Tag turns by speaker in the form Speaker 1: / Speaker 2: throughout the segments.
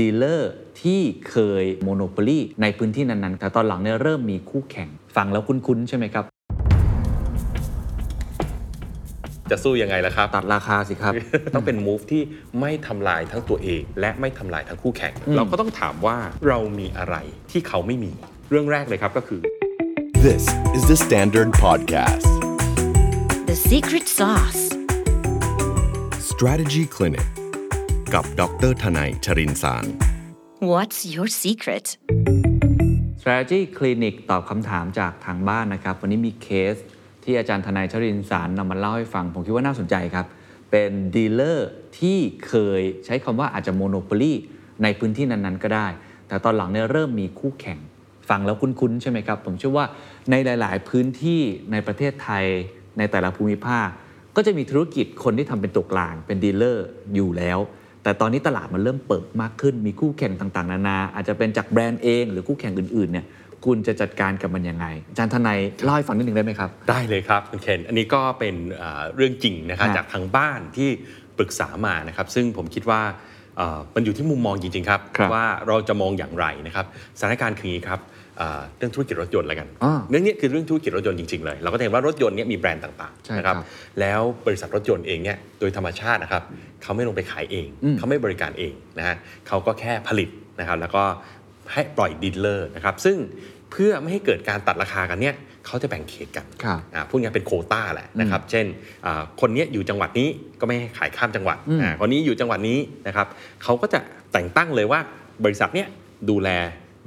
Speaker 1: ดีลเลอร์ที่เคย monopoly ในพื้นที่นั้นๆ แต่ตอนหลังเนี่ยเริ่มมีคู่แข่ง ฟังแล้วคุ้นๆ ใช่ไหมครับ
Speaker 2: จะสู้ยังไงล่ะครับ
Speaker 1: ตัดราคาสิครับ
Speaker 2: ต้องเป็น move ที่ไม่ทำลายทั้งตัวเอง และไม่ทำลายทั้งคู่แข่ง
Speaker 1: อืม
Speaker 2: เราก็ต้องถามว่าเรามีอะไรที่เขาไม่มี เรื่องแรกเลยครับก็คือ
Speaker 3: This is The Standard Podcast.
Speaker 4: The Secret Sauce.
Speaker 3: Strategy Clinic กับดร.ธนัยชรินทร์สาร
Speaker 4: What's your secret?
Speaker 1: Strategy Clinic ตอบคำถามจากทางบ้านนะครับ วันนี้มีเคสที่อาจารย์ธนัยชรินทร์สารนำมาเล่าให้ฟัง ผมคิดว่าน่าสนใจครับ เป็นดีลเลอร์ที่เคยใช้คำว่าอาจจะ monopoly ในพื้นที่นั้นๆ ก็ได้ แต่ตอนหลังเนี่ยเริ่มมีคู่แข่งฟังแล้วคุ้นๆ ใช่ไหมครับ ผมเชื่อว่าในหลาย ๆ พื้นที่ในประเทศไทยในแต่ละภูมิภาค ก็จะมีธุรกิจคนที่ทำเป็นตัวกลางเป็นดีลเลอร์อยู่แล้ว แต่ตอนนี้ตลาดมันเริ่มเปิดมากขึ้น มีคู่แข่งต่างๆ นานา อาจจะเป็นจากแบรนด์เองหรือคู่แข่งอื่นๆเนี่ยคุณจะจัดการกับมันยังไง อาจารย์ธนัยเล่าให้ฟังนิดหนึ่งได้ไหมครับ
Speaker 2: ได้เลยครับคุณเคนอันนี้ก็เป็นเอ่อเรื่องจริงนะครับ
Speaker 1: ฮะ
Speaker 2: จากทางบ้านที่ปรึกษามานะครับ ซึ่งผมคิดว่าเอ่อ มันอยู่ที่มุมมองจริงๆครับ
Speaker 1: ครับ
Speaker 2: ว่าเราจะมองอย่างไรนะครับสถานการณ์คืออย่างนี้ครับเอ่อเรื่องธุรกิจรถยนต์แล้วกัน
Speaker 1: อ่า
Speaker 2: เรื่องนี้คือเรื่องธุรกิจรถยนต์จริงๆเลย เราก็จะเห็นว่ารถยนต์เนี่ยมีแบรนด์ต่าง
Speaker 1: ใช่
Speaker 2: ๆนะครับ
Speaker 1: ครับ
Speaker 2: แล้วบริษัทรถยนต์เองเนี่ยโดยธรรมชาตินะครับเขาไม่ลงไปขายเอง
Speaker 1: อืม
Speaker 2: เขาไม่บริการเองนะฮะเขาก็แค่ผลิตนะครับ แล้วก็ให้ปล่อยดีลเลอร์นะครับ ซึ่งเพื่อไม่ให้เกิดการตัดราคากันเนี่ย เขาจะแบ่งเขตกัน
Speaker 1: ครับ
Speaker 2: อ่าพวกนี้เป็นโควต้าแหละนะครับ เช่นอ่าคนเนี้ยอยู่จังหวัดนี้ก็ไม่ให้ขายข้ามจังหวัด
Speaker 1: อืม
Speaker 2: อ่าคนนี้อยู่จังหวัดนี้นะครับเขาก็จะแต่งตั้งเลยว่าบริษัทเนี้ยดูแล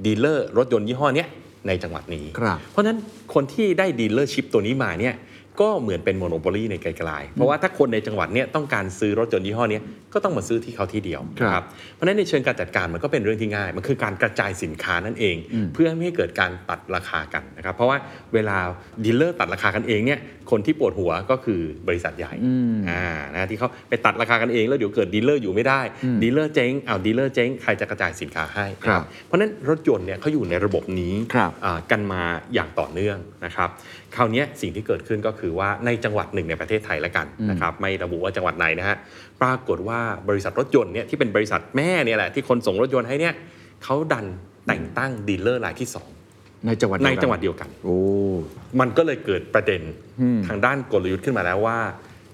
Speaker 2: ดีลเลอร์รถยนต์ยี่ห้อเนี้ยในจังหวัดนี้
Speaker 1: ครับ
Speaker 2: เพราะฉะนั้นคนที่ได้ dealership ตัวนี้มาเนี่ย ก็เหมือนเป็น monopoly กลายๆ เพราะว่าถ้าคนในจังหวัดเนี้ยต้องการซื้อรถยนต์ยี่ห้อเนี้ยก็ต้องมาซื้อที่เขาที่เดียว
Speaker 1: ครับ
Speaker 2: นะเพราะฉะนั้นในเชิงการจัดการมันก็เป็นเรื่องที่ง่าย มันคือการกระจายสินค้านั่นเอง
Speaker 1: อืม
Speaker 2: เพื่อไม่ให้เกิดการตัดราคากันนะครับเพราะว่าเวลาดีลเลอร์ตัดราคากันเองเนี่ยคนที่ปวดหัวก็คือบริษัทใหญ่
Speaker 1: อืม
Speaker 2: อ่านะที่เขาไปตัดราคากันเอง แล้วเดี๋ยวเกิดดีลเลอร์อยู่ไม่ได้
Speaker 1: อืม
Speaker 2: ดีลเลอร์เจ๊งเอาดีลเลอร์เจ๊งใครจะกระจายสินค้าให้
Speaker 1: ครับ
Speaker 2: เพราะฉะนั้นรถยนต์เนี่ยเขาอยู่ในระบบนี้
Speaker 1: ครับ
Speaker 2: อ่ากันมาอย่างต่อเนื่องนะครับคราวเนี้ยสิ่งที่เกิดขึ้นก็คือว่าในจังหวัดหนึ่งในประเทศไทยละกันนะครับไม่ระบุว่าจังหวัดไหนนะฮะปรากฏว่าบริษัทรถยนต์เนี่ยที่เป็นบริษัทแม่เนี่ยแหละที่คนส่งรถยนต์ให้เนี่ยเขาดันแต่งตั้งดีลเลอร์รายที่สอง
Speaker 1: ในจังหวัด
Speaker 2: ใน
Speaker 1: เดียวกัน
Speaker 2: จังหวัดเดียวกัน
Speaker 1: โอ้
Speaker 2: มันก็เลยเกิดประเด็น
Speaker 1: อืม
Speaker 2: ทางด้านกลยุทธ์ขึ้นมาแล้วว่า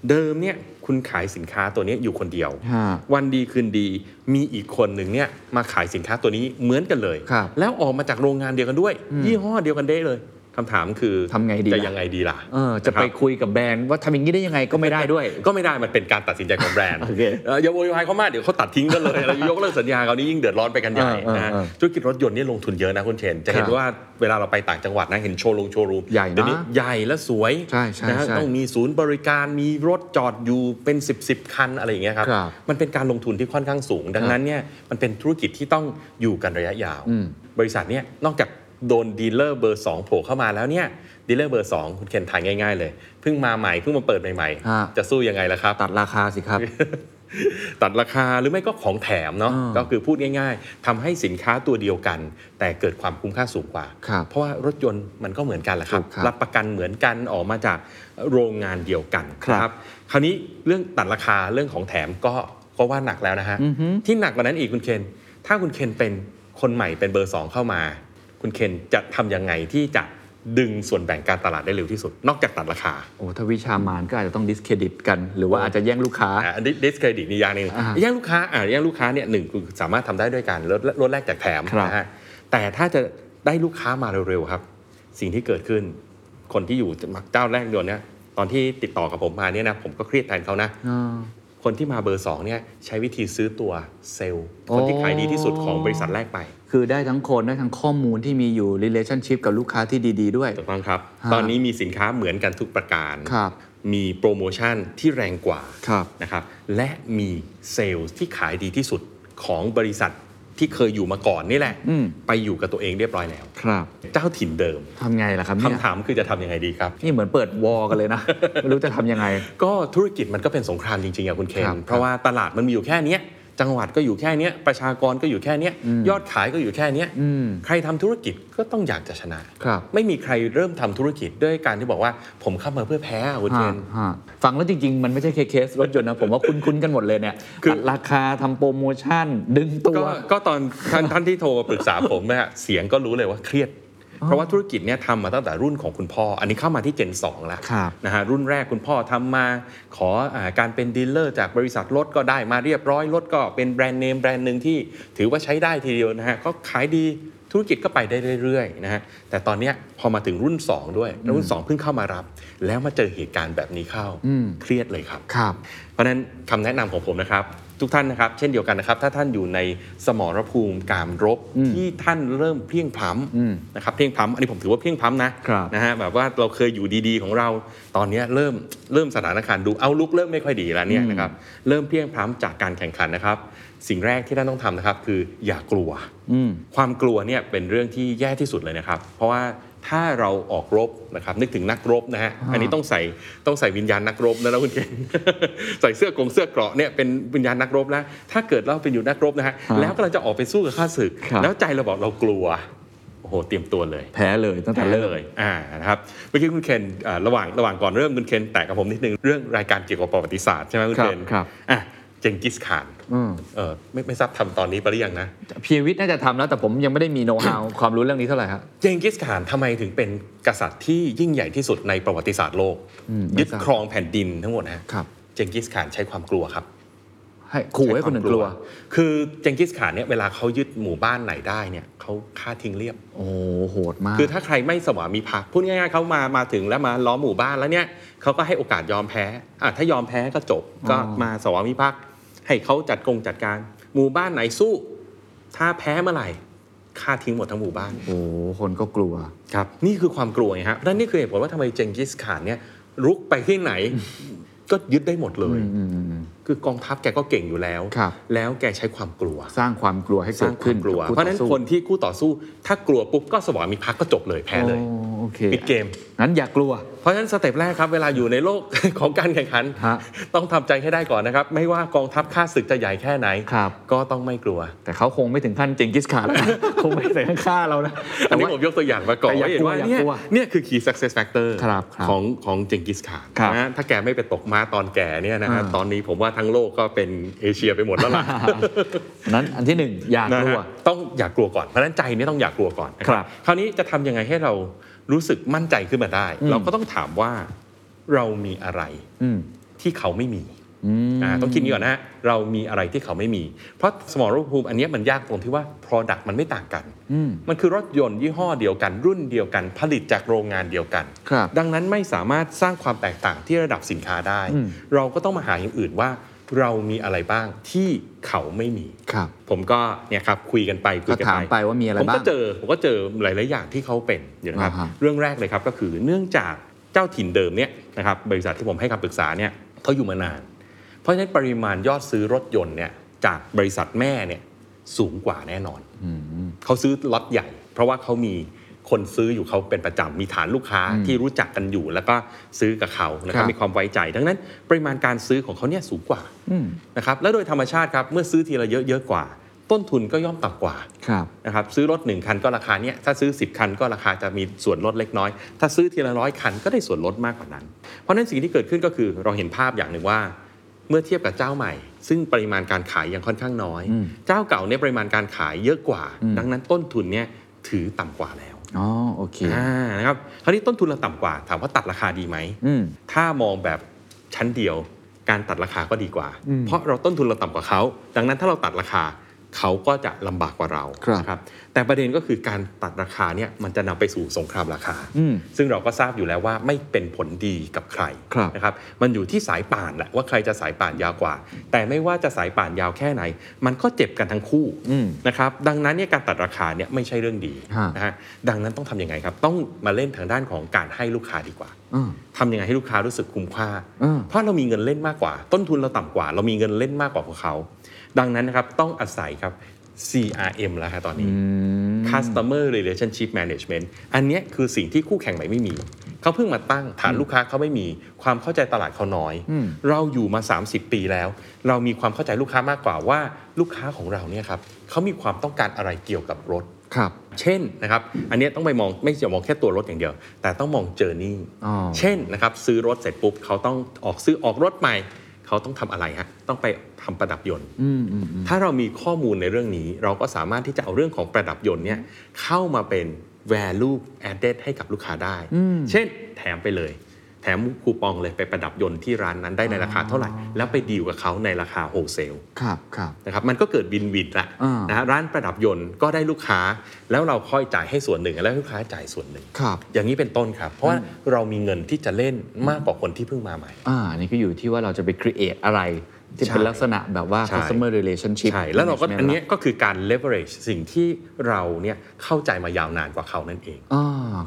Speaker 2: เดิมเนี่ยคุณขายสินค้าตัวเนี้ยอยู่คนเดียว
Speaker 1: ฮะ
Speaker 2: วันดีคืนดีมีอีกคนหนึ่งเนี่ยมาขายสินค้าตัวนี้เหมือนกันเลย
Speaker 1: ครับ
Speaker 2: แล้วออกมาจากโรงงานเดียวกันด้วย
Speaker 1: อืม
Speaker 2: ยี่ห้อเดียวกันเด้เลย คำถามคือ
Speaker 1: ทำไงดี
Speaker 2: จะ
Speaker 1: ล่ะ
Speaker 2: ยังไงดีล่ะ
Speaker 1: เออจะไป
Speaker 2: นรับ
Speaker 1: คุยกับแบรนด์ว่าทำอย่างนี้ได้ยังไงก็ไม่ได้ด้วย
Speaker 2: ก็ไม่ได้มันเป็นการตัดสินใจของแบรนด์
Speaker 1: โอเค
Speaker 2: เอ่ออย่าโวยวายเขามากเดี๋ยวเขาตัดทิ้งกันเลยแล้วยกเลิกสัญญาเขานี่ยิ่งเดือดร้อนไปกันใหญ่
Speaker 1: เออเออ
Speaker 2: นะฮะ
Speaker 1: เออ
Speaker 2: ธุรกิจรถยนต์นี่ลงทุนเยอะนะคุณเชนจะเห็น
Speaker 1: ครับ
Speaker 2: ว่าเวลาเราไปต่างจังหวัดนะเห็นโชว์รูมโชว์รูม
Speaker 1: ใหญ่นะ
Speaker 2: เดี๋ยวนี้ใหญ่และสวย
Speaker 1: ใช่ใช่
Speaker 2: นะฮะ
Speaker 1: ใช่
Speaker 2: ต้องมีศูนย์บริการมีรถจอดอยู่เป็น 10บสคันอะไรอย่างเงี้ยครับ
Speaker 1: ครับ
Speaker 2: มันเป็นการลงทุนที่ค่อนข้างสูง ดังนั้นเนี่ยมันเป็นธุรกิจที่ต้องอยู่กันระยะยาว
Speaker 1: อืม
Speaker 2: บริษัทเนี่ยนอกจาก โดนดีลเลอร์เบอร์2โผล่เข้ามาแล้วเนี่ยดีลเลอร์เบอร์2คุณเคนทายง่ายๆเลยเพิ่งมาใหม่เพิ่งมาเปิดใหม่
Speaker 1: ฮะ
Speaker 2: ๆจะสู้ยังไงล่ะครับ
Speaker 1: ตัดราคาสิครับ
Speaker 2: ตัดราคาหรือไม่ก็ของแถมเนาะ
Speaker 1: อ่า
Speaker 2: ก็คือพูดง่ายๆทำให้สินค้าตัวเดียวกัน แต่เกิดความคุ้มค่าสูงกว่า
Speaker 1: ครับ
Speaker 2: เพราะว่ารถยนต์มันก็เหมือนกันแหละครับ
Speaker 1: ถูกครับ
Speaker 2: รับประกันเหมือนกันออกมาจากโรงงานเดียวกัน
Speaker 1: ครับ
Speaker 2: นะคราวนี้เรื่องตัดราคาเรื่องของแถมก็ก็ว่าหนักแล้วนะฮะ
Speaker 1: อือฮึ
Speaker 2: ที่หนักกว่านั้นอีกคุณเคน ถ้าคุณเคนเป็นคนใหม่เป็นเบอร์สองเข้ามา คุณเคนจะทำยังไงที่จะดึงส่วนแบ่งการตลาดได้เร็วที่สุด นอกจากตัดราคา
Speaker 1: โอ้ถ้าวิชามารก็อาจจะต้องดิสเครดิตกัน หรือว่าอาจจะแย่งลูกค้า
Speaker 2: อ่าดิสเครดิตนี่อย่างหนึ่ง
Speaker 1: อ่า
Speaker 2: แย่งลูกค้าอ่าแย่งลูกค้าเนี่ยหนึ่งคือสามารถทำได้ด้วยการลดลดแลกแจกแถม
Speaker 1: ครับ
Speaker 2: นะฮะแต่ถ้าจะได้ลูกค้ามาเร็วๆครับ สิ่งที่เกิดขึ้น คนที่อยู่เจ้าแรกเดือนเนี้ยตอนที่ติดต่อกับผมมาเนี่ยนะผมก็เครียดแทนเขานะ
Speaker 1: อ่า
Speaker 2: คนที่มาเบอร์สองเนี่ยใช้วิธีซื้อตัวเซลล์
Speaker 1: โอ้
Speaker 2: คนที่ขายดีที่สุดของบริษัทแรกไป
Speaker 1: คือได้ทั้งคนได้ทั้งข้อมูลที่มีอยู่ relationship กับลูกค้าที่ดี ๆ ด้วย
Speaker 2: ถูกต้องครับ
Speaker 1: ฮะ
Speaker 2: ตอนนี้มีสินค้าเหมือนกันทุกประการ
Speaker 1: ครับ
Speaker 2: มีโปรโมชั่นที่แรงกว่า
Speaker 1: ครับ
Speaker 2: นะครับและมีเซลล์ที่ขายดีที่สุดของบริษัท ที่เคยอยู่มาก่อนนี่แหละ
Speaker 1: อืม
Speaker 2: ไปอยู่กับตัวเองเรียบร้อยแล้ว
Speaker 1: ครับ
Speaker 2: เจ้าถิ่นเดิม
Speaker 1: ทำไงล่ะครับเนี่ย
Speaker 2: คำถามคือจะทำยังไงดีครับ
Speaker 1: นี่เหมือนเปิดวอลกันเลยนะ ไม่รู้จะทำยังไง
Speaker 2: ก็ธุรกิจมันก็เป็นสงครามจริงๆอะคุณเคน
Speaker 1: ครับ
Speaker 2: เพราะว่าตลาดมันมีอยู่แค่เนี้ย จังหวัดก็อยู่แค่เนี้ยประชากรก็อยู่แค่เนี้ยยอดขายก็อยู่แค่เนี้ย
Speaker 1: อืม
Speaker 2: ใครทำธุรกิจก็ต้องอยากจะชนะ
Speaker 1: ครับ
Speaker 2: ไม่มีใครเริ่มทำธุรกิจด้วยการที่บอกว่าผมเข้ามาเพื่อแพ้อะคุณเทน
Speaker 1: ฮะฟังแล้วจริง ๆ มันไม่ใช่แค่เคสรถยนต์นะ ผมว่าคุ้นๆกันหมดเลยเนี่ย
Speaker 2: คือ
Speaker 1: ตัดราคาทำโปรโมชั่น ดึงตัว
Speaker 2: ก็ก็ตอนท่านท่านที่โทรมาปรึกษาผมเนี่ยเสียงก็รู้เลยว่าเครียด เพราะว่าธุรกิจเนี่ยทำมาตั้งแต่รุ่นของคุณพ่อ อันนี้เข้ามาที่ gen 2แล้ว
Speaker 1: ครับ
Speaker 2: นะฮะรุ่นแรกคุณพ่อทำมาขออาการเป็นดีลเลอร์จากบริษัทรถก็ได้มาเรียบร้อยรถก็เป็นแบรนด์เนมแบรนด์หนึ่งที่ถือว่าใช้ได้ทีเดียวนะฮะก็ขายดีธุรกิจก็ไปได้เรื่อยๆนะฮะ แต่ตอนเนี้ยพอมาถึงรุ่น 2 ด้วยแล้วรุ่น 2 เพิ่งเข้ามารับ แล้วมาเจอเหตุการณ์แบบนี้เข้า เครียดเลยครับ
Speaker 1: ครับ
Speaker 2: เพราะฉะนั้นคำแนะนำของผมนะครับ ทุกท่านนะครับ เช่นเดียวกันนะครับ ถ้าท่านอยู่ในสมรภูมิการรบที่ท่านเริ่มเพลียงพล้ำนะครับเพลียงพล้ำอันนี้ผมถือว่าเพลียงพล้ำนะครับนะฮะแบบว่าเราเคยอยู่ดีๆของเรา ตอนเนี้ยเริ่มเริ่มสถานการณ์ดูเอาลุกเริ่มไม่ค่อยดีแล้วเนี่ยนะครับเริ่มเพลียงพล้ำจากการแข่งขันนะครับ สิ่งแรกที่ท่านต้องทำนะครับ คืออย่ากลัว
Speaker 1: อืม
Speaker 2: ความกลัวเนี่ยเป็นเรื่องที่แย่ที่สุดเลยนะครับ เพราะว่า ถ้าเราออกรบนะครับนึกถึงนักรบนะฮะอันนี้ต้องใส่ต้องใส่วิญญาณนักรบนะนะคุณเก่งใส่เสื้อกงเสื้อเกราะเนี่ยเป็นวิญญาณนักรบแล้วถ้าเกิดเราเป็นอยู่นักรบนะฮะ
Speaker 1: ฮะ
Speaker 2: แล้วก็เราจะออกไปสู้กับข้าศึก
Speaker 1: ครับ
Speaker 2: แล้วใจเราบอกเรากลัวโอ้โหเตรียมตัวเลย
Speaker 1: แพ้เลยตั้งแต่
Speaker 2: แพ้
Speaker 1: เริ่ม
Speaker 2: เลยอ่านะครับเมื่อกี้คุณเคนอ่าระหว่างระหว่างก่อนเริ่มคุณเคนแตะกับผมนิดนึงเรื่องรายการเกี่ยวกับประวัติศาสตร์ใช่ไหมคุณ
Speaker 1: ครับ
Speaker 2: เคน
Speaker 1: ครับ
Speaker 2: อะเจงกิสข่าน
Speaker 1: อืม
Speaker 2: เออไม่ไม่ทราบทำตอนนี้ไปหรือยังนะ
Speaker 1: เพียรวิทย์น่าจะทำแล้วแต่ผมยังไม่ได้มีโน้ตฮาวความรู้เรื่องนี้เท่าไหร่ครับ
Speaker 2: เจงกิสข่านทำไมถึงเป็นกษัตริย์ที่ยิ่งใหญ่ที่สุดในประวัติศาสตร์โลก
Speaker 1: อืมไม่
Speaker 2: ยึด
Speaker 1: ทราบ
Speaker 2: ครองแผ่นดินทั้งหมดนะฮะ
Speaker 1: ครับ
Speaker 2: เจงกิสข่านใช้ความกลัวครับ
Speaker 1: ให้ขู่ให้คนอื่นกลัว
Speaker 2: คือเจงกิสข่านเนี่ยเวลาเขายึดหมู่บ้านไหนได้เนี่ยเขาฆ่าทิ้งเรียบ
Speaker 1: โอ้โหดมาก
Speaker 2: คือถ้าใครไม่สวามิภักดิ์พูดง่ายๆเขามามาถึงแล้วมาล้อมหมู่บ้านแล้วเนี่ยเขาก็ให้โอกาสยอมแพ้อะถ้ายอมแพ้ก็จบก็
Speaker 1: อ๋อ
Speaker 2: มาสวามิภักดิ์ ให้เขาจัดกงจัดการ หมู่บ้านไหนสู้ ถ้าแพ้เมื่อไหร่ฆ่าทิ้งหมดทั้งหมู่บ้าน
Speaker 1: โอ้โหคนก็กลัว
Speaker 2: ครับ นี่คือความกลัวไงฮะนั่นนี่คือเหตุผลว่าทำไมเจงกิสข่านเนี่ยรุกไปที่ไหน ก็ยึดได้หมดเลย
Speaker 1: อืมอืมอืม
Speaker 2: คือกองทัพแกก็เก่งอยู่แล้ว
Speaker 1: ครับ
Speaker 2: แล้วแกใช้ความกลัว
Speaker 1: สร้างความกลัวให้
Speaker 2: ส
Speaker 1: เกิ
Speaker 2: ร้าง
Speaker 1: ด
Speaker 2: ควา
Speaker 1: ขึ้น
Speaker 2: มกลัว
Speaker 1: กับ
Speaker 2: เพราะฉะนั้น
Speaker 1: ต่อสู้
Speaker 2: คนที่คู่ต่อสู้ ถ้ากลัวปุ๊บก็สวามิภักดิ์ก็จบเลยแพ้เลย
Speaker 1: โอ้โอเค
Speaker 2: ปิดเกม
Speaker 1: งั้นอย่ากลัว
Speaker 2: เพราะฉะนั้นสเต็ปแรกครับ เวลาอยู่ในโลกของการแข่งขัน
Speaker 1: ฮะ
Speaker 2: ต้องทำใจให้ได้ก่อนนะครับ ไม่ว่ากองทัพข้าศึกจะใหญ่แค่ไหน
Speaker 1: ครับ
Speaker 2: ก็ต้องไม่กลัว
Speaker 1: แต่เขาคงไม่ถึงขั้นเจงกิสข่านแล้วคงไม่ใส่ข้างฆ่าเรานะ
Speaker 2: อั
Speaker 1: แต่
Speaker 2: นนี้
Speaker 1: ว่า
Speaker 2: ผมยกตัวอย่างมาก่อน
Speaker 1: แต่อย่า
Speaker 2: ให้เห็นว่า
Speaker 1: อย่า
Speaker 2: เนี่ย
Speaker 1: กลัว
Speaker 2: เนี่ยคือ key success factor
Speaker 1: ครับครับ
Speaker 2: ของของเจงกิสข่าน
Speaker 1: ครับ
Speaker 2: นะถ้าแกไม่ไปตกม้าตอนแก่เนี่ยนะฮะ
Speaker 1: อ่า
Speaker 2: ตอนนี้ผมว่าทั้งโลกก็เป็นเอเชียไปหมดแล้วล่ะ
Speaker 1: นั้นอันที่หนึ่งอย่าก
Speaker 2: นะ
Speaker 1: ลัว
Speaker 2: ฮะต้องอย่ากลัวก่อนเพราะฉะนั้นใจนี่ต้องอย่ากลัวก่อนนะค
Speaker 1: ครั
Speaker 2: รับบคราวนี้จะทำยังไงให้เรา รู้สึกมั่นใจขึ้นมาได้
Speaker 1: อืม
Speaker 2: เราก็ต้องถามว่าเรามีอะไร
Speaker 1: อืม
Speaker 2: ที่เขาไม่มี
Speaker 1: อืม
Speaker 2: อ่าต้องคิดอย่างนี้ก่อนนะฮะเรามีอะไรที่เขาไม่มี เพราะสมรภูมิอันเนี้ยมันยากตรงที่ว่า Product มันไม่ต่างกัน
Speaker 1: อืม
Speaker 2: มันคือรถยนต์ยี่ห้อเดียวกัน รุ่นเดียวกัน ผลิตจากโรงงานเดียวกัน
Speaker 1: ครับ
Speaker 2: ดังนั้นไม่สามารถสร้างความแตกต่างที่ระดับสินค้าได้
Speaker 1: อืม
Speaker 2: เราก็ต้องมาหาอย่างอื่นว่า เรามีอะไรบ้างที่เขาไม่มี
Speaker 1: ครับ
Speaker 2: ผมก็เนี่ยครับคุยกันไปคุยกัน
Speaker 1: ก็ถามไปว่ามีอะไร
Speaker 2: ผมก็
Speaker 1: บ้าง
Speaker 2: เจอผมก็เจอหลาย ๆ อย่างที่เขาเป็นอยู่นะครับ
Speaker 1: อ่าฮะ
Speaker 2: เรื่องแรกเลยครับก็คือเนื่องจากเจ้าถิ่นเดิมเนี่ยนะครับบริษัทที่ผมให้คำปรึกษาเนี่ยเขาอยู่มานาน เพราะฉะนั้นปริมาณยอดซื้อรถยนต์เนี่ยจากบริษัทแม่เนี่ยสูงกว่าแน่นอน
Speaker 1: อืม
Speaker 2: เขาซื้อล็อตใหญ่ เพราะว่าเขามี คนซื้ออยู่เขาเป็นประจำมีฐานลูกค้า
Speaker 1: อืม
Speaker 2: ที่รู้จักกันอยู่ แล้วก็ซื้อกับเขานะครั
Speaker 1: ครับบ
Speaker 2: มีความไว้ใจ ดังนั้น ปริมาณการซื้อของเขาเนี่ยสูงกว่า
Speaker 1: อืม
Speaker 2: นะครับและโดยธรรมชาติครับเมื่อซื้อทีละเยอะๆกว่า ต้นทุนก็ย่อมต่ำกว่า
Speaker 1: ครับ
Speaker 2: นะครับซื้อรถ 1 คันก็ราคาเนี้ยถ้าซื้อ 10 คันก็ราคาจะมีส่วนลดเล็กน้อย ถ้าซื้อทีละร้อยคันก็ได้ส่วนลดมากกว่านั้น เพราะฉะนั้นสิ่งที่เกิดขึ้นก็คือเราเห็นภาพอย่างหนึ่งว่า เมื่อเทียบกับเจ้าใหม่ ซึ่งปริมาณการขายยังค่อนข้างน้อย
Speaker 1: อืม
Speaker 2: เจ้าเก่าเนี่ยปริมาณการขายเยอะกว่า
Speaker 1: อืม
Speaker 2: ดังนั้นต้นทุนเนี่ยถือต่ำกว่าแล้ว
Speaker 1: อ๋อโอเค
Speaker 2: อ่านะครับคราวนี้ต้นทุนเราต่ำกว่า ถามว่าตัดราคาดีไหม
Speaker 1: อืม
Speaker 2: ถ้ามองแบบชั้นเดียวการตัดราคาก็ดีกว่า
Speaker 1: อืม
Speaker 2: เพราะเราต้นทุนเราต่ำกว่าเขา ดังนั้นถ้าเราตัดราคา เขาก็จะลำบากกว่าเรา
Speaker 1: ครับ
Speaker 2: นะครับแต่ประเด็นก็คือการตัดราคาเนี่ยมันจะนำไปสู่สงครามราคา
Speaker 1: อืม
Speaker 2: ซึ่งเราก็ทราบอยู่แล้วว่าไม่เป็นผลดีกับใคร
Speaker 1: ครับ
Speaker 2: นะครับมันอยู่ที่สายป่านแหละว่าใครจะสายป่านยาวกว่า แต่ไม่ว่าจะสายป่านยาวแค่ไหน มันก็เจ็บกันทั้งคู่
Speaker 1: อืม
Speaker 2: นะครับดังนั้นเนี่ยการตัดราคาเนี่ยไม่ใช่เรื่องดี
Speaker 1: ฮะ
Speaker 2: นะฮะดังนั้นต้องทำยังไงครับ ต้องมาเล่นทางด้านของการให้ลูกค้าดีกว่า
Speaker 1: อืม
Speaker 2: ทำยังไงให้ลูกค้ารู้สึกคุ้มค่า
Speaker 1: อืม
Speaker 2: เพราะเรามีเงินเล่นมากกว่า ต้นทุนเราต่ำกว่า เรามีเงินเล่นมากกว่าพวกเขา ดังนั้นนะครับต้องอาศัยครับ CRM แล้วครับตอนนี้
Speaker 1: อืม
Speaker 2: Customer Relationship Management อันเนี้ยคือสิ่งที่คู่แข่งใหม่ไม่มี เขาเพิ่งมาตั้งฐานลูกค้าเขาไม่มี ความเข้าใจตลาดเขาน้อย
Speaker 1: อืม
Speaker 2: เราอยู่มา 30 ปีแล้ว เรามีความเข้าใจลูกค้ามากกว่าว่าลูกค้าของเราเนี่ยครับเขามีความต้องการอะไรเกี่ยวกับรถ
Speaker 1: ครับ
Speaker 2: เช่นนะครับ อันเนี้ยต้องไปมองไม่ใช่มองแค่ตัวรถอย่างเดียว แต่ต้องมองเจอร์นี่
Speaker 1: อ๋อ
Speaker 2: เช่นนะครับซื้อรถเสร็จปุ๊บเขาต้องออกซื้อออกรถใหม่ เขาต้องทำอะไรฮะต้องไปทำประดับยนต์
Speaker 1: อืมอืมอืม
Speaker 2: ถ้าเรามีข้อมูลในเรื่องนี้ เราก็สามารถที่จะเอาเรื่องของประดับยนต์เนี่ยเข้ามาเป็น value added ให้กับลูกค้าได้ เช่นแถมไปเลย แถมคูปองเลยไปประดับยนต์ที่ร้านนั้นได้ในราคาเท่าไหร่ แล้วไปดีลกับเขาในราคาโฮเซล
Speaker 1: ครับครับ
Speaker 2: นะครับมันก็เกิดวินวินละ
Speaker 1: อ่าน
Speaker 2: นะฮะร้านประดับยนต์ก็ได้ลูกค้า แล้วเราค่อยจ่ายให้ส่วนหนึ่ง แล้วลูกค้าจ่ายส่วนหนึ่ง
Speaker 1: ครับ
Speaker 2: อย่างนี้เป็นต้นครับ เพราะว่าเรามีเงินที่จะเล่นมากกว่าคนที่เพิ่งมาใหม่
Speaker 1: อ่าอันนี้ก็อยู่ที่ว่าเราจะไป create อะไรที่
Speaker 2: ใช่
Speaker 1: เป็นลักษณะแบบว่า
Speaker 2: ใช่
Speaker 1: customer relationship
Speaker 2: ใช่ แล้วเราก็
Speaker 1: management
Speaker 2: อันเนี้ยก็คือการ leverage สิ่งที่เราเนี่ยเข้าใจมายาวนานกว่าเขานั่นเอง
Speaker 1: อ๋อ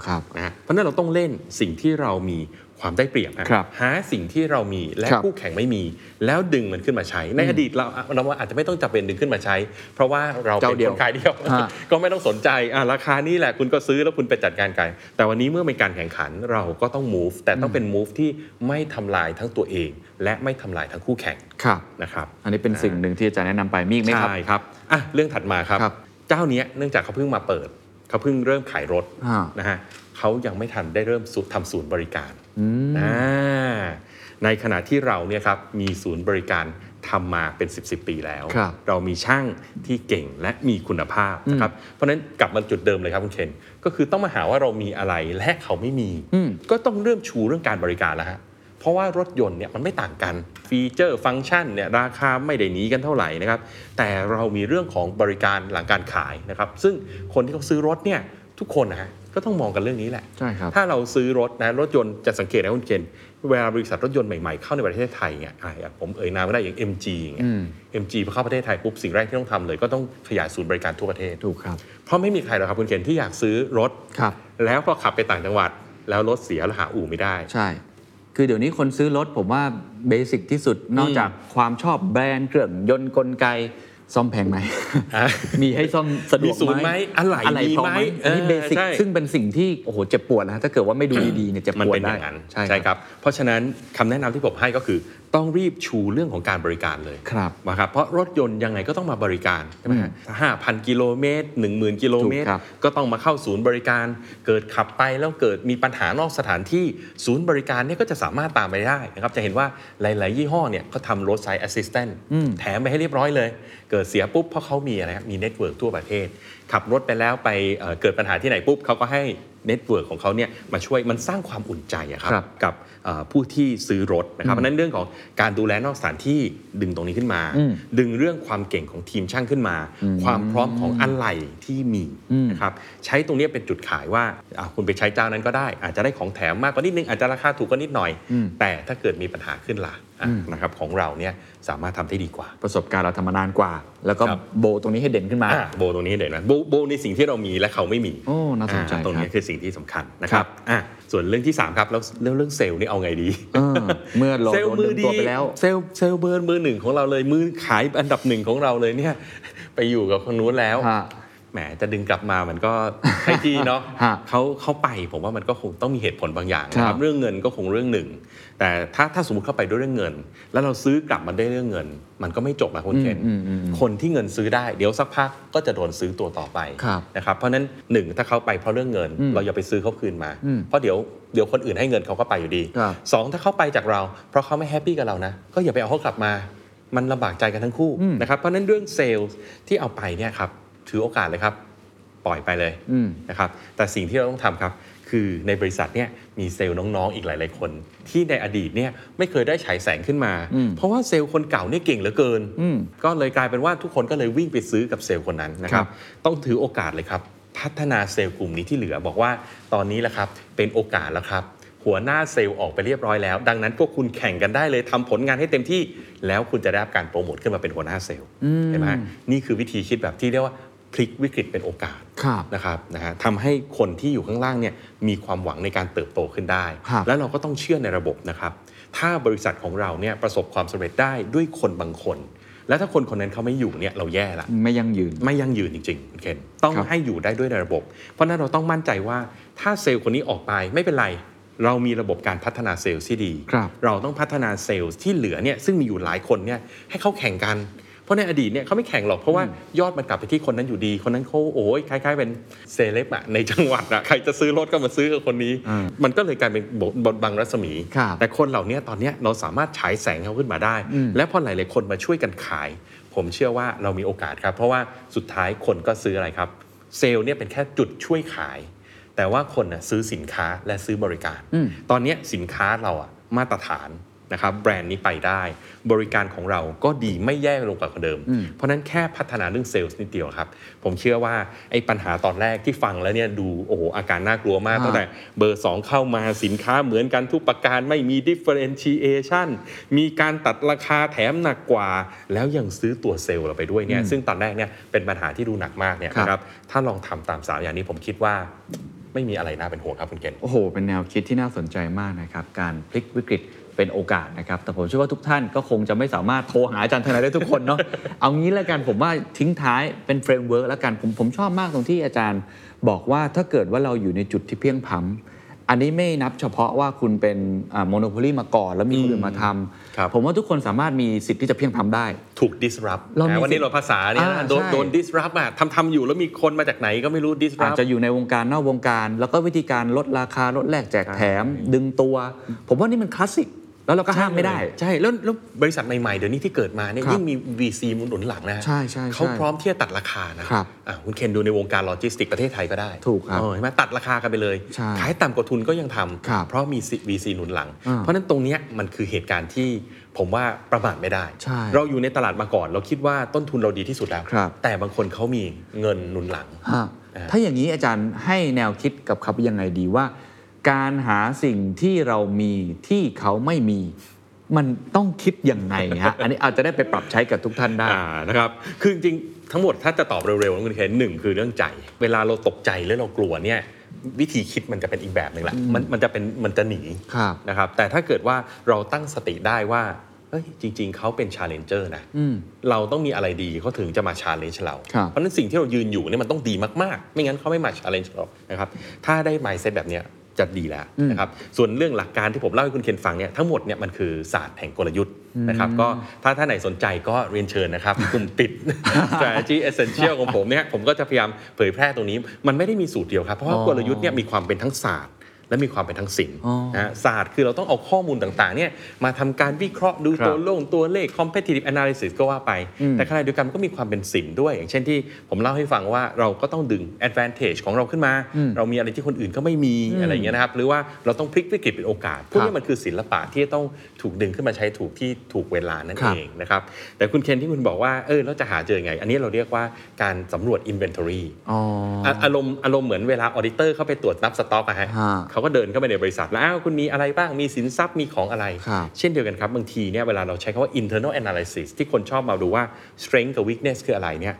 Speaker 1: ครับ
Speaker 2: นะฮะเพราะฉะนั้นเราต้องเล่นสิ่งที่เรามี ความได้เปรียบนะครับหาสิ่งที่เรามีและ
Speaker 1: ครับ
Speaker 2: คู่แข่งไม่มี แล้วดึงมันขึ้นมาใช้ ในอดีตเราเราอาจจะไม่ต้องจำเป็นดึงขึ้นมาใช้ เพราะว่าเรา
Speaker 1: เจ้า
Speaker 2: เป็น
Speaker 1: เดียว
Speaker 2: คนขายเดียว
Speaker 1: ฮะ
Speaker 2: ก็ไม่ต้องสนใจอะราคานี้แหละคุณก็ซื้อแล้วคุณไปจัดการกันแต่วันนี้เมื่อเป็นการแข่งขันเราก็ต้อง move แต่ต้องเป็น move ที่ไม่ทำลายทั้งตัวเอง และไม่ทำลายทั้งคู่แข่ง
Speaker 1: ครับ
Speaker 2: นะครับ
Speaker 1: อันนี้เป็นสิ่งหนึ่งที่อาจารย์แนะนำไปมีอีกไหมครับ
Speaker 2: ใช่ครับอะเรื่องถัดมาครับ
Speaker 1: ครับ
Speaker 2: เจ้าเนี้ยเนื่องจากเขาเพิ่งมาเปิดเขาเพิ่งเริ่มขายรถ
Speaker 1: อ่า
Speaker 2: นะฮะเขายังไม่ทันได้เริ่มสูทำศูนย์บริการ อ่าในขณะที่เราเนี่ยครับมีศูนย์บริการทำมาเป็น 10บสปีแล้ว
Speaker 1: ครับ
Speaker 2: เรามีช่างที่เก่งและมีคุณภาพนะครับเพราะฉะนั้นกลับมาจุดเดิมเลยครับคุณเคนก็คือต้องมาหาว่าเรามีอะไรและเขาไม่มี
Speaker 1: อืม
Speaker 2: ก็ต้องเริ่มชูเรื่องการบริการแล้วฮะเพราะว่ารถยนต์เนี่ยมันไม่ต่างกันฟีเจอร์ฟังก์ชันเนี่ยราคาไม่ได้หนีกันเท่าไหร่นะครับ แต่เรามีเรื่องของบริการหลังการขายนะครับ ซึ่งคนที่เขาซื้อรถเนี่ยทุกคนนะฮะ ก็ต้องมองกันเรื่องนี้แหละ
Speaker 1: ใช่ครับ
Speaker 2: ถ้าเราซื้อรถนะรถยนต์จะสังเกตนะคุณเคนเวลาบริษัทรถยนต์ใหม่ๆ เข้าในประเทศไทยเนี่ยอะอย่างผมเอ่ยนามไม่ได้อย่าง MG อย่างเงี้ย
Speaker 1: อืม
Speaker 2: MG พอเข้าประเทศไทยปุ๊บสิ่งแรกที่ต้องทำเลย ก็ต้องขยายศูนย์บริการทั่วประเทศ
Speaker 1: ถูกครับ
Speaker 2: เพราะไม่มีใครหรอกครับคุณเคนที่อยากซื้อรถ
Speaker 1: ครับ
Speaker 2: แล้วพอขับไปต่างจังหวัด แล้วรถเสียแล้วหาอู่ไม่ได้
Speaker 1: ใช่คือเดี๋ยวนี้คนซื้อรถผมว่าเบสิกที่สุดนอกจากความชอบแบรนด์เครื่องยนต์กลไก ซ่อมแพงไหม
Speaker 2: อะ
Speaker 1: มีให้ซ่อมสะดวก
Speaker 2: มีศูนย์ไหมอะไหล่
Speaker 1: อะไร
Speaker 2: มี
Speaker 1: พอ
Speaker 2: ไหม
Speaker 1: ไหมอันนี้
Speaker 2: เออ
Speaker 1: เบสิก
Speaker 2: ใช่
Speaker 1: ซึ่งเป็นสิ่งที่โอ้โหเจ็บปวดนะถ้าเกิดว่าไม่ดูดีๆเนี่ยเจ็บ
Speaker 2: มัน
Speaker 1: ปวด
Speaker 2: เป็นอ
Speaker 1: ได้
Speaker 2: ย่างนั้น
Speaker 1: ใช่
Speaker 2: ใช่ครับ เพราะฉะนั้นคำแนะนำที่ผมให้ก็คือต้องรีบชูเรื่องของการบริการเลย
Speaker 1: ครับ
Speaker 2: นะครับเพราะรถยนต์ยังไงก็ต้องมาบริการใช่ไหมฮะห้าพันกิโลเมตรหนึ่งหมื่นกิโลเมตร
Speaker 1: ถูกครับ
Speaker 2: ก็ต้องมาเข้าศูนย์บริการ เกิดขับไปแล้วเกิดมีปัญหานอกสถานที่ศูนย์บริการเนี่ยก็จะสามารถตามไปได้นะครับจะเห็นว่าหลาย ๆ ยี่ห้อเนี่ยเขาทำรถไซ d ์แอสซิสแตนต์แถมไปให้เรียบร้อยเลย เกิดเสียปุ๊บเพราะเขามีอะไรครับมี network ทั่วประเทศ ขับรถไปแล้วไปเอ่อเกิดปัญหาที่ไหนปุ๊บเขาก็ให้ network ของเขาเนี่ยมาช่วยมันสร้างความอุ่นใจอะครับ
Speaker 1: ครับ
Speaker 2: กับเอ่อผู้ที่ซื้อรถนะครับเพราะฉะนั้นเรื่องของการดูแลนอกสถานที่ดึงตรงนี้ขึ้นมา
Speaker 1: อืม
Speaker 2: ดึงเรื่องความเก่งของทีมช่างขึ้นมา ความพร้อมของอะไหล่ที่มี
Speaker 1: อืม
Speaker 2: นะครับใช้ตรงนี้เป็นจุดขายว่าอะคุณไปใช้เจ้านั้นก็ได้ อาจจะได้ของแถมมากกว่านิดนึงอาจจะราคาถูกกว่านิดหน่อย แต่ถ้าเกิดมีปัญหาขึ้นล่ะอะนะครับของเราเนี่ยสามารถทำได้ดีกว่า
Speaker 1: ประสบการณ์เราทำมานานกว่า แล้วก็
Speaker 2: ครับ
Speaker 1: โบตรงนี้ให้เด่นขึ้นมา
Speaker 2: อะโบตรงนี้เด่นนะโบโบในสิ่งที่เรามีและเขาไม่มี
Speaker 1: โอ้น่าสนใจ
Speaker 2: อ่ตรงนี้
Speaker 1: ครับ
Speaker 2: คือสิ่งที่สำคัญนะครับ
Speaker 1: ครับ
Speaker 2: อะส่วนเรื่องที่สามครับแล้วเรื่องเรื่องเซลส์นี่เอาไงดี
Speaker 1: เออเมื่อเรา
Speaker 2: เซลส์
Speaker 1: โดน
Speaker 2: มื
Speaker 1: ดึ
Speaker 2: อง
Speaker 1: ตัวไปแล้ว
Speaker 2: เซลส์เซลส์เบอร์มือหนึ่งของเราเลยมือขายอันดับหนึ่งของเราเลยเนี่ยไปอยู่กับคนนู้นแล้ว
Speaker 1: ฮะ
Speaker 2: แหมจะดึงกลับมามันก็ใช่ที่เนาะ
Speaker 1: ฮะ
Speaker 2: เขาเขาไปผมว่ามันก็คงต้องมีเหตุผลบางอย่างนะครับ
Speaker 1: ครั
Speaker 2: รับบเรื่องเงินก็คงเรื่องหนึ่ง แต่ถ้าถ้าสมมติเขาไปด้วยเรื่องเงิน แล้วเราซื้อกลับมาได้เรื่องเงิน มันก็ไม่จบนะคุณเคน
Speaker 1: อืมอืมอืม
Speaker 2: คนที่เงินซื้อได้เดี๋ยวสักพักก็จะโดนซื้อตัวต่อไป
Speaker 1: ครับ
Speaker 2: นะครับเพราะฉะนั้นหนึ่งถ้าเขาไปเพราะเรื่องเงิน
Speaker 1: อืม
Speaker 2: เราอย่าไปซื้อเขาคืนมา
Speaker 1: อืม
Speaker 2: เพราะเดี๋ยวเดี๋ยวคนอื่นให้เงินเขาก็ไปอยู่ดี
Speaker 1: ครับ
Speaker 2: สองถ้าเขาไปจากเรา เพราะเขาไม่แฮปปี้กับเรานะก็อย่าไปเอาเขากลับมา มันลำบากใจกันทั้งคู่
Speaker 1: อืม
Speaker 2: นะครับเพราะฉะนั้นเรื่องเซลส์ที่เอาไปเนี่ยครับถือโอกาสเลยครับ ปล่อยไปเลย
Speaker 1: อืม
Speaker 2: นะครับแต่สิ่งที่เราต้องทำครับ คือในบริษัทเนี่ยมีเซลส์น้องๆ อีกหลาย ๆ คน ที่ในอดีตเนี่ยไม่เคยได้ฉายแสงขึ้นมา
Speaker 1: อืม
Speaker 2: เพราะว่าเซลส์คนเก่าเนี่ยเก่งเหลือเกิน
Speaker 1: อืม
Speaker 2: ก็เลยกลายเป็นว่าทุกคนก็เลยวิ่งไปซื้อกับเซลล์คนนั้นนะค
Speaker 1: ครั
Speaker 2: รับ
Speaker 1: บ
Speaker 2: ต้องถือโอกาสเลยครับ พัฒนาเซลล์กลุ่มนี้ที่เหลือบอกว่าตอนนี้แหละครับเป็นโอกาสแล้วครับหัวหน้าเซลล์ออกไปเรียบร้อยแล้ว ดังนั้นพวกคุณแข่งกันได้เลยทำผลงานให้เต็มที่ แล้วคุณจะได้รับการโปรโมทขึ้นมาเป็นหัวหน้าเซลล์เห็นไหมนี่คือวิธีคิดแบบที่เรียกว่า พลิกวิกฤตเป็นโอกาส
Speaker 1: ครับ
Speaker 2: นะครับนะฮะทำให้คนที่อยู่ข้างล่างเนี่ยมีความหวังในการเติบโตขึ้นได้
Speaker 1: ครับ
Speaker 2: แล้วเราก็ต้องเชื่อในระบบนะครับ ถ้าบริษัทของเราเนี่ยประสบความสำเร็จได้ด้วยคนบางคน แล้วถ้าคนคนนั้นเขาไม่อยู่เนี่ยเราแย่ละ
Speaker 1: ไม่ยั่งยืน
Speaker 2: ไม่ยั่งยืนจริงๆคุณเคนต้อง
Speaker 1: ครับ
Speaker 2: ให้อยู่ได้ด้วยในระบบ เพราะฉะนั้นเราต้องมั่นใจว่าถ้าเซลล์คนนี้ออกไปไม่เป็นไรเรามีระบบการพัฒนาเซลล์ที่ดี
Speaker 1: ครับ
Speaker 2: เราต้องพัฒนาเซลล์ที่เหลือเนี่ยซึ่งมีอยู่หลายคนเนี่ยให้เขาแข่งกัน เพราะในอดีตเนี่ยเขาไม่แข่งหรอกเพราะว่ายอดมันกลับไปที่คนนั้นอยู่ดี คนนั้นเขาโอ้ยคล้ายๆเป็นเซเลบอะในจังหวัดอะใครจะซื้อรถก็มาซื้อกับคนนี้
Speaker 1: อ่า
Speaker 2: มันก็เลยกลายเป็นบทบทบังรัศมี
Speaker 1: ครับ
Speaker 2: แต่คนเหล่านี้ตอนเนี้ยเราสามารถฉายแสงเขาขึ้นมาได้
Speaker 1: อืม
Speaker 2: และพอหลายๆคนมาช่วยกันขาย ผมเชื่อว่าเรามีโอกาสครับ เพราะว่าสุดท้ายคนก็ซื้ออะไรครับ เซลล์เนี่ยเป็นแค่จุดช่วยขาย แต่ว่าคนน่ะซื้อสินค้าและซื้อบริการ
Speaker 1: อืม
Speaker 2: ตอนเนี้ยสินค้าเราอะมาตรฐาน นะครับแบรนด์นี้ไปได้ บริการของเราก็ดีไม่แย่ลงกว่าเดิม เพราะฉะนั้นแค่พัฒนาเรื่องเซลล์นิดเดียวครับ ผมเชื่อว่าไอ้ปัญหาตอนแรกที่ฟังแล้วเนี่ยดูโอ้โหอาการน่ากลัวมาก
Speaker 1: อ่า
Speaker 2: ตั้งแต่เบอร์ 2 เข้ามาสินค้าเหมือนกันทุกประการไม่มี differentiation มีการตัดราคาแถมหนักกว่า แล้วยังซื้อตัวเซลล์เราไปด้วยเนี่ยซึ่งตอนแรกเนี่ยเป็นปัญหาที่ดูหนักมากเนี่ย
Speaker 1: ครับ
Speaker 2: นะครับถ้าลองทำตามสามอย่างนี้ผมคิดว่าไม่มีอะไรน่าเป็นห่วงครับคุณเกณฑ์
Speaker 1: โอ้โห เป็นแนวคิดที่น่าสนใจมากนะครับ การพลิกวิกฤต เป็นโอกาสนะครับ แต่ผมเชื่อว่าทุกท่านก็คงจะไม่สามารถโทรหาอาจารย์ธนัยได้ทุกคนเนาะเอางี้แล้วกันผมว่าทิ้งท้ายเป็น framework แล้วกันผมผมชอบมากตรงที่อาจารย์บอกว่าถ้าเกิดว่าเราอยู่ในจุดที่เพลี่ยงพล้ำอันนี้ไม่นับเฉพาะว่าคุณเป็น monopoly มาก่อน แล้วมีคนอื่นมาทำ
Speaker 2: ครับ
Speaker 1: ผมว่าทุกคนสามารถมีสิทธิ์ที่จะเพลี่ยงพล้ำได้
Speaker 2: ถูก disrupt
Speaker 1: เรามี
Speaker 2: นะวันนี้เราภาษาเนี่ย
Speaker 1: อ่า
Speaker 2: นะโดน
Speaker 1: ใช่
Speaker 2: โดน disrupt อะทำทำอยู่แล้วมีคนมาจากไหนก็ไม่รู้
Speaker 1: อาจ
Speaker 2: disrupt
Speaker 1: จะอยู่ในวงการนอกวงการ แล้วก็วิธีการลดราคาลดแลกแจกแถม ดึงตัว ผมว่านี่มันคลาสสิก แล้วเราก็ห้ามไม่ได้
Speaker 2: ใช่แล้วแล้วบริษัทใหม่ๆ เดี๋ยวนี้ที่เกิดมาเนี่ย
Speaker 1: ครับ
Speaker 2: ยิ่งมี VC หนุนหลังนะ
Speaker 1: ใช่ใช่ใช่
Speaker 2: เขาพร้อมที่จะตัดราคานะครับอะคุณเคนดูในวงการโลจิสติกประเทศไทยก็ได้
Speaker 1: ถูกครับ
Speaker 2: เออเห็นไหมตัดราคากันไปเลย
Speaker 1: ใช่
Speaker 2: ขายต่ำกว่าทุนก็ยังท
Speaker 1: ครับำ
Speaker 2: เพราะมี VC หนุนหลัง
Speaker 1: อ่า
Speaker 2: เพราะฉะนั้นตรงเนี้ยมันคือเหตุการณ์ที่ผมว่าประมาทไม่ได้
Speaker 1: ใช่
Speaker 2: เราอยู่ในตลาดมาก่อน เราคิดว่าต้นทุนเราดีที่สุดแล้ว
Speaker 1: ครับ
Speaker 2: แต่บางคนเขามีเงินหนุนหลัง
Speaker 1: ฮะ
Speaker 2: อ่า
Speaker 1: ถ้าอย่างนี้อาจารย์ให้แนวคิดกับเขายังไงดีว่า การหาสิ่งที่เรามีที่เขาไม่มี มันต้องคิดยังไงฮะอันนี้อาจจะได้ไปปรับใช้กับทุกท่านได้
Speaker 2: อ่านะครับคือจริงๆทั้งหมดถ้าจะตอบเร็วๆนะคุณเคนหนึ่งคือเรื่องใจ เวลาเราตกใจหรือเรากลัวเนี่ยวิธีคิดมันจะเป็นอีกแบบหนึ่งแหละมันมันจะเป็นมันจะหนี
Speaker 1: ครับ
Speaker 2: นะครับแต่ถ้าเกิดว่าเราตั้งสติได้ว่าเฮ้ยจริง ๆเขาเป็น challenger นะ
Speaker 1: อืม
Speaker 2: เราต้องมีอะไรดีเขาถึงจะมา challenge เรา
Speaker 1: ครับ
Speaker 2: เพราะฉะนั้นสิ่งที่เรายืนอยู่เนี่ยมันต้องดีมากๆ ไม่งั้นเขาไม่มา challenge เรานะครับถ้าได้ mindset แบบเนี้ย จะดีแล้วนะครับส่วนเรื่องหลักการที่ผมเล่าให้คุณเคนฟังเนี่ยทั้งหมดเนี่ยมันคือศาสตร์แห่งกลยุทธ์นะครับก็ถ้าท่านไหนสนใจก็เรียนเชิญนะครับกลุ่มปิด strategy essential ของผมเนี่ยผมก็จะพยายามเผยแพร่ตรงนี้ มันไม่ได้มีสูตรเดียวครับ เพราะว่า
Speaker 1: อ๋อ
Speaker 2: กลยุทธ์เนี่ยมีความเป็นทั้งศาสตร์ และมีความเป็นทั้งศิลป์
Speaker 1: อ๋อ
Speaker 2: นะฮะศาสตร์คือเราต้องเอาข้อมูลต่างๆเนี่ยมาทำการวิเคราะห์ดู
Speaker 1: ครับ
Speaker 2: ตัวลงตัวเลข competitive analysis ก็ว่าไป
Speaker 1: อืม
Speaker 2: แต่ขณะเดียวกันมันก็มีความเป็นศิลป์ด้วย อย่างเช่นที่ผมเล่าให้ฟังว่าเราก็ต้องดึง advantage ของเราขึ้นมา
Speaker 1: อืม
Speaker 2: เรามีอะไรที่คนอื่นก็ไม่มีอะไรอย่างเงี้ยนะครับ หรือว่าเราต้องพลิกวิกฤตเป็นโอกาสพวก
Speaker 1: ครั
Speaker 2: นี้
Speaker 1: บ
Speaker 2: มันคือศิลปะที่จะต้องถูกดึงขึ้นมาใช้ถูกที่ถูกเวลานั่น
Speaker 1: ครับ
Speaker 2: เองนะครับแต่คุณเคนที่คุณบอกว่าเออเราจะหาเจอไง อันนี้เราเรียกว่าการสำรวจ inventory
Speaker 1: อ๋อ
Speaker 2: อะอารมณ์อารมณ์เหมือนเวลาออดิเตอร์เข้าไปตรวจนับสต็อกอะฮะ
Speaker 1: ฮะ
Speaker 2: เขาก็เดินเข้าไปในบริษัทแล้วอ้าวคุณมีอะไรบ้างมีสินทรัพย์มีของอะไร
Speaker 1: ครับ
Speaker 2: เช่นเดียวกันครับ บางทีเนี่ยเวลาเราใช้คำว่า internal analysis ที่คนชอบมาดูว่า strength กับ weakness คืออะไรเนี่ย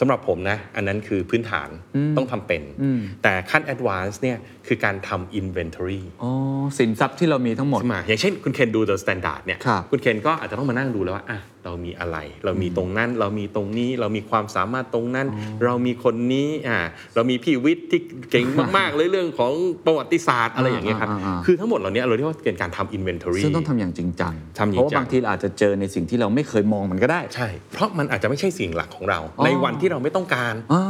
Speaker 2: สำหรับผมนะ อันนั้นคือพื้นฐานต้องทำเป็น
Speaker 1: อืม
Speaker 2: แต่ขั้น advance เนี่ยคือการทำ inventory
Speaker 1: อ๋อสินทรัพย์ที่เรามีทั้งหมด
Speaker 2: ขึ้นมาอย่างเช่นคุณเคนดู the standard เนี่ย
Speaker 1: ครับ
Speaker 2: คุณเคนก็อาจจะต้องมานั่งดูแล้วว่าอะ เรามีอะไร เรามีตรงนั้น เรามีตรงนี้ เรามีความสามารถตรงนั้น เรามีคนนี้อ่าเรามีพี่วิทย์ที่เก่งมากๆเลยเรื่องของประวัติศาสตร์อะไรอย่างเงี้ยครับ
Speaker 1: อ่าอ่าอ่า
Speaker 2: คือทั้งหมดเหล่านี้เราเรียกว่าเป็นการทำ inventory
Speaker 1: ซึ่งต้องทำอย่างจริงจัง
Speaker 2: ทำจริงจัง
Speaker 1: เพราะว่าบางทีเราอาจจะเจอในสิ่งที่เราไม่เคยมองมันก็ได้
Speaker 2: ใช่ เพราะมันอาจจะไม่ใช่สิ่งหลักของเรา
Speaker 1: อ๋อ
Speaker 2: ในวันที่เราไม่ต้องการ
Speaker 1: อ๋อ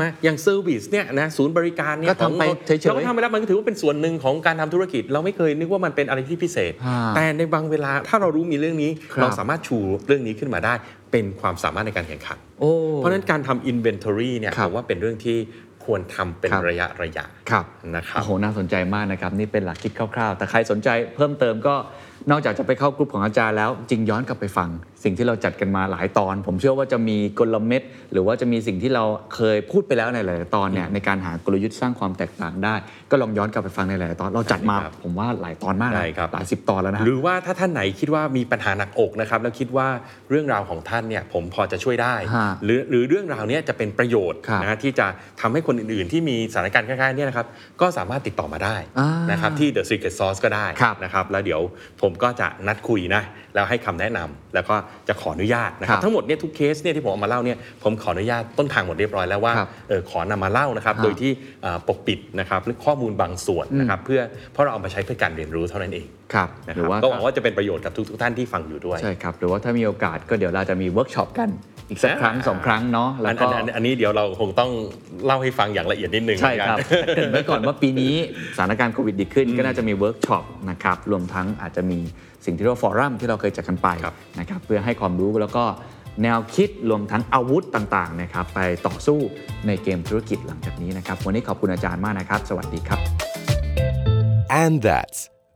Speaker 2: นะอย่าง service เนี่ยนะศูนย์บริการเนี่ย
Speaker 1: ก็ทำไป
Speaker 2: ของ
Speaker 1: เฉยๆ
Speaker 2: เราก็ทำไปแล้วมันก็ถือว่าเป็นส่วนหนึ่งของการทำธุรกิจ เราไม่เคยนึกว่ามันเป็นอะไรที่พิเศษ
Speaker 1: ฮะ
Speaker 2: แต่ในบางเวลาถ้าเรารู้มีเรื่องนี้
Speaker 1: ครับ
Speaker 2: เราสามารถชูเรื่องนี้ขึ้นมาได้เป็นความสามารถในการแข่งขัน
Speaker 1: โอ้
Speaker 2: เพราะฉะนั้นการทำ inventory เนี่ย
Speaker 1: ครับ
Speaker 2: ผมว่าเป็นเรื่องที่ควรทำเป็น
Speaker 1: ครับ
Speaker 2: ระยะระยะ
Speaker 1: ครับ
Speaker 2: นะครับ
Speaker 1: โอ้โหน่าสนใจมากนะครับ นี่เป็นหลักคิดคร่าวๆ แต่ใครสนใจเพิ่มเติมก็ นอกจากจะไปเข้ากลุ่มของอาจารย์แล้วจริงย้อนกลับไปฟัง สิ่งที่เราจัดกันมาหลายตอน ผมเชื่อว่าจะมีกลเม็ดหรือว่าจะมีสิ่งที่เราเคยพูดไปแล้วในหลายๆตอนเนี่ยในการหากลยุทธ์สร้างความแตกต่างได้ ก็ลองย้อนกลับไปฟังในหลายๆตอน เราจัดมา
Speaker 2: ได้ครับ
Speaker 1: ผมว่าหลายตอนมากนะ
Speaker 2: ได้ครับ
Speaker 1: หลายสิบตอนแล้วนะ
Speaker 2: หรือว่าถ้าท่านไหนคิดว่ามีปัญหาหนักอกนะครับแล้วคิดว่าเรื่องราวของท่านเนี่ยผมพอจะช่วยได้
Speaker 1: ฮะ
Speaker 2: หรือหรือเรื่องราวเนี้ยจะเป็นประโยชน์
Speaker 1: ครับ
Speaker 2: นะที่จะทำให้คนคนอื่นๆ ที่มีสถานการณ์คล้ายๆเนี่ยนะครับก็สามารถติดต่อมาได้
Speaker 1: อ่าน
Speaker 2: นะครับที่ The Secret Sauce ก็ได้
Speaker 1: ครับ
Speaker 2: นะครับแล้วเดี๋ยวผมก็จะนัดคุยนะแล้วให้คำแนะนำแล้วก็จะขออนุญาตนะครั
Speaker 1: ครับบ
Speaker 2: ทั้งหมดเนี่ยทุกเคสเนี่ยที่ผมเอามาเล่าเนี่ยผมขออนุญาตต้นทางหมดเรียบร้อยแล้วว่า
Speaker 1: ครับ
Speaker 2: เออขอนำมาเล่านะครับ
Speaker 1: ครับ
Speaker 2: โดยที่เอ่อปกปิดนะครับหรือข้อมูลบางส่วนนะครับเพื่อเพราะเราเอามาใช้เพื่อการเรียนรู้เท่านั้นเอง
Speaker 1: ครับ
Speaker 2: นะค
Speaker 1: รื
Speaker 2: รับหรื
Speaker 1: อว่า
Speaker 2: ก็หวังว่าจะเป็นประโยชน์กับทุกๆท่านที่ฟังอยู่ด้วย
Speaker 1: ใช่ครับหรือว่าถ้ามีโอกาสก็เดี๋ยวเราจะมีเวิร์กช็อปกันอีกสักครั้งสองครั้งเนาะแล้
Speaker 2: อั
Speaker 1: วนก็
Speaker 2: อันอันอันนี้เดี๋ยวเราคงต้องเล่าให้ฟังอย่างละเอียดนิดนึง
Speaker 1: ใช่ครับ
Speaker 2: เหมือนกัน
Speaker 1: เกริ่นไว้ก่อนว่าปีนี้สถานการณ์โควิดดีขึ้น ก็น่าจะมีเวิร์กช็อปนะครับรวมทั้งอาจจะมีสิ่งที่เรียกว่าฟอรัมที่เราเคยจัดกันไป
Speaker 2: ครับ
Speaker 1: นะครับเพื่อให้ความรู้แล้วก็แนวคิดรวมทั้งอาวุธต่างๆนะครับไปต่อสู้ในเกมธุรกิจหลังจากนี้นะครับวันนี้ขอบคุณอาจารย์มากนะครับ สวัสดีครับ
Speaker 3: And that's